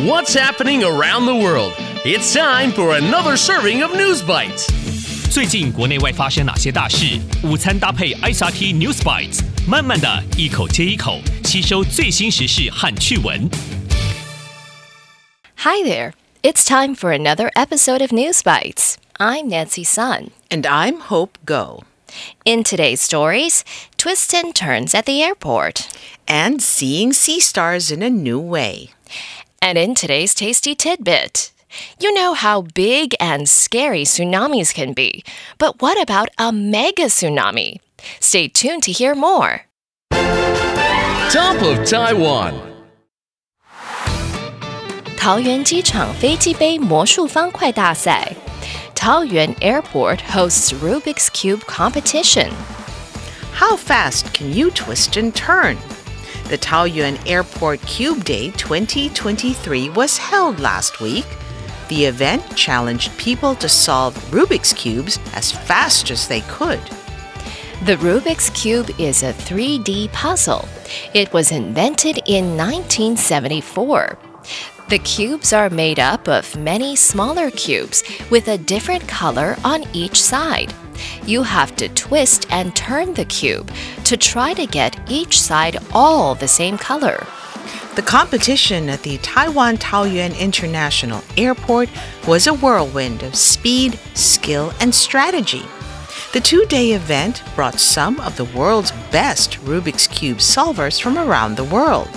What's happening around the world? It's time for another serving of News Bites. 最近国内外发生哪些大事？午餐搭配 ICRT News Bites，慢慢的一口接一口吸收最新时事和趣闻。Hi there, it's time for another episode of News Bites. I'm Nancy Sun, and I'm Hope Ngo. In today's stories, twists and turns at the airport, and seeing sea stars in a new way. And in today's tasty tidbit. You know how big and scary tsunamis can be, but what about a mega tsunami? Stay tuned to hear more. Top of Taiwan. 桃园机场飞机杯魔术方块大赛。Taoyuan Airport hosts Rubik's Cube competition. How fast can you twist and turn? The Taoyuan Airport Cube Day 2023 was held last week. The event challenged people to solve Rubik's Cubes as fast as they could. The Rubik's Cube is a 3D puzzle. It was invented in 1974. The cubes are made up of many smaller cubes with a different color on each side. You have to twist and turn the cube to try to get each side all the same color. The competition at the Taiwan Taoyuan International Airport was a whirlwind of speed, skill, and strategy. The two day event brought some of the world's best Rubik's Cube solvers from around the world.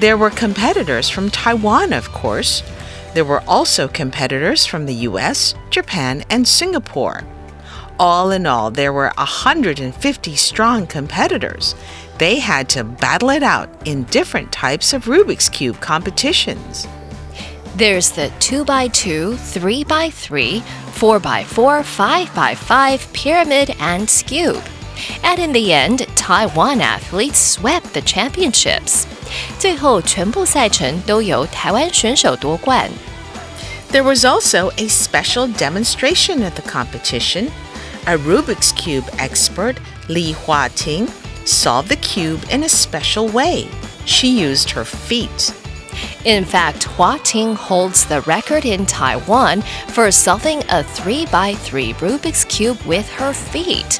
There were competitors from Taiwan, of course. There were also competitors from the US, Japan, and Singapore. All in all, there were 150 strong competitors. They had to battle it out in different types of Rubik's Cube competitions. There's the 2x2, 3x3, 4x4, 5x5 pyramid and skewb. And in the end, Taiwan athletes swept the championships. 最后，全部赛程都由台湾选手夺冠。 There was also a special demonstration at the competition. A Rubik's Cube expert, Li Huating, solved the cube in a special way. She used her feet. In fact, Hua Ting holds the record in Taiwan for solving a 3x3 Rubik's Cube with her feet.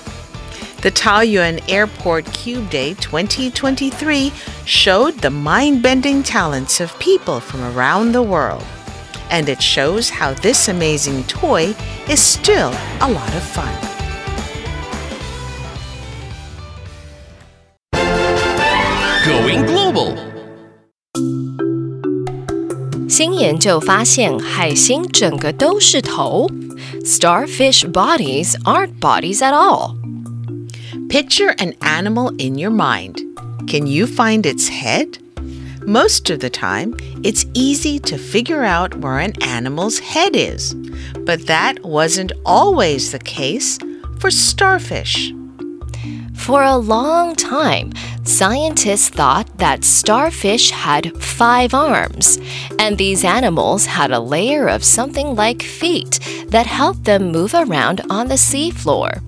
The Taoyuan Airport Cube Day 2023 showed the mind bending talents of people from around the world. And it shows how this amazing toy is still a lot of fun. Going global. 新研究发现，海星整个都是头。Starfish bodies aren't bodies at all. Picture an animal in your mind. Can you find its head? Most of the time, it's easy to figure out where an animal's head is, but that wasn't always the case for starfish. For a long time, scientists thought that starfish had five arms, and these animals had a layer of something like feet that helped them move around on the seafloor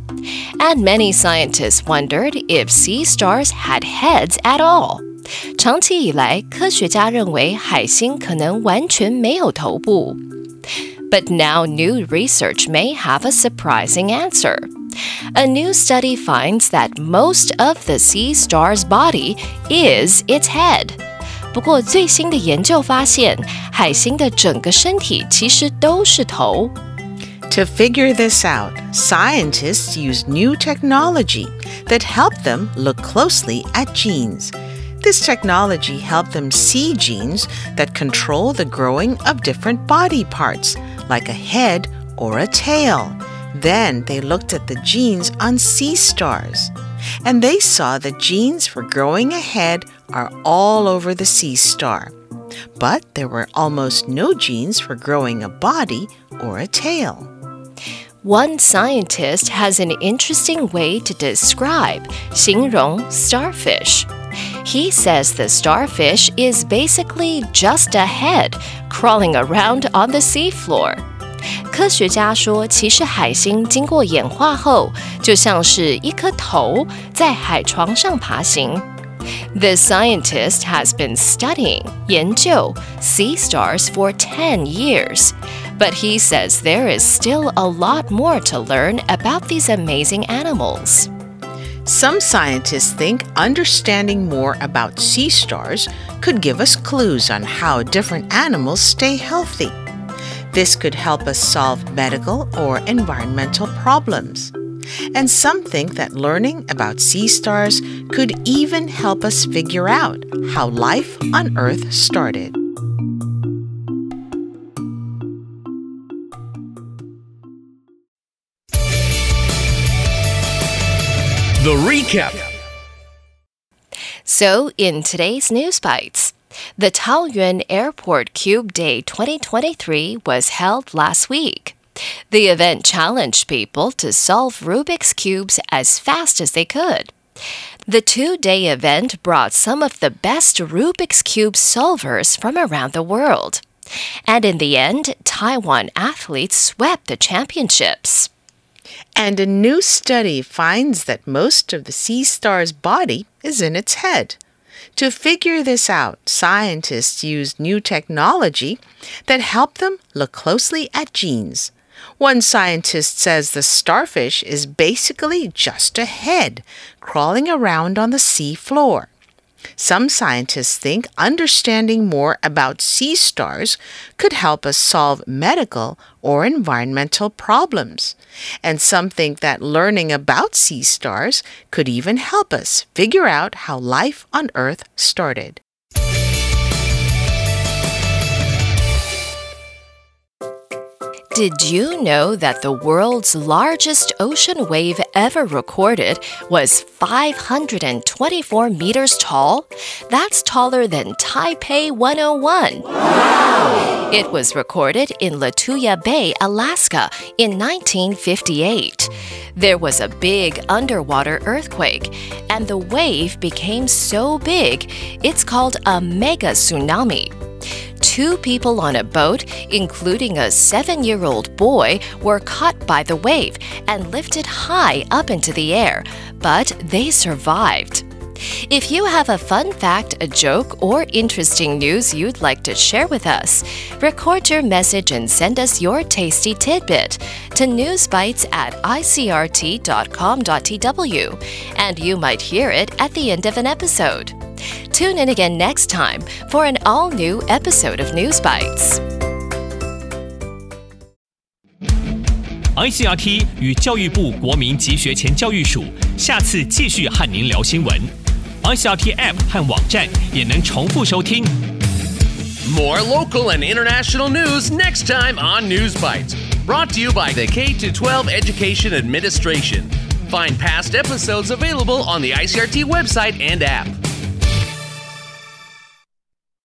And many scientists wondered if sea stars had heads at all. 长期以来，科学家认为海星可能完全没有头部。But now new research may have a surprising answer. A new study finds that most of the sea star's body is its head. 不过最新的研究发现，海星的整个身体其实都是头。 To figure this out, scientists used new technology that helped them look closely at genes. This technology helped them see genes that control the growing of different body parts, like a head or a tail. Then they looked at the genes on sea stars, and they saw the genes for growing a head are all over the sea star. But there were almost no genes for growing a body or a tail. One scientist has an interesting way to describe 形容 starfish. He says the starfish is basically just a head crawling around on the seafloor. 科学家说，其实海星经过演化后，就像是一颗头在海床上爬行。 The scientist has been studying 研究 sea stars for 10 years, but he says there is still a lot more to learn about these amazing animals. Some scientists think understanding more about sea stars could give us clues on how different animals stay healthy. This could help us solve medical or environmental problems. And some think that learning about sea stars could even help us figure out how life on Earth started. The recap. So, in today's News Bites, the Taoyuan Airport Cube Day 2023 was held last week. The event challenged people to solve Rubik's Cubes as fast as they could. The two day event brought some of the best Rubik's Cube solvers from around the world. And in the end, Taiwan athletes swept the championships. And a new study finds that most of the sea star's body is in its head. To figure this out, scientists used new technology that helped them look closely at genes. One scientist says the starfish is basically just a head crawling around on the sea floor. Some scientists think understanding more about sea stars could help us solve medical or environmental problems. And some think that learning about sea stars could even help us figure out how life on Earth started. Did you know that the world's largest ocean wave ever recorded was 524 meters tall? That's taller than Taipei 101. Wow. It was recorded in Lituya Bay, Alaska in 1958. There was a big underwater earthquake, and the wave became so big, it's called a mega tsunami two people on a boat, including a seven year old boy, were caught by the wave and lifted high up into the air, but they survived. If you have a fun fact, a joke, or interesting news you'd like to share with us, record your message and send us your tasty tidbit to newsbites at icrt.com.tw, and you might hear it at the end of an episode. Tune in again next time for an all new episode of News Bites. ICRT 与教育部国民及学前教育署下次继续和您聊新闻。ICRT App 和网站也能重复收听。More local and international news next time on News Bites. Brought to you by the K 12 Education Administration. Find past episodes available on the ICRT website and app.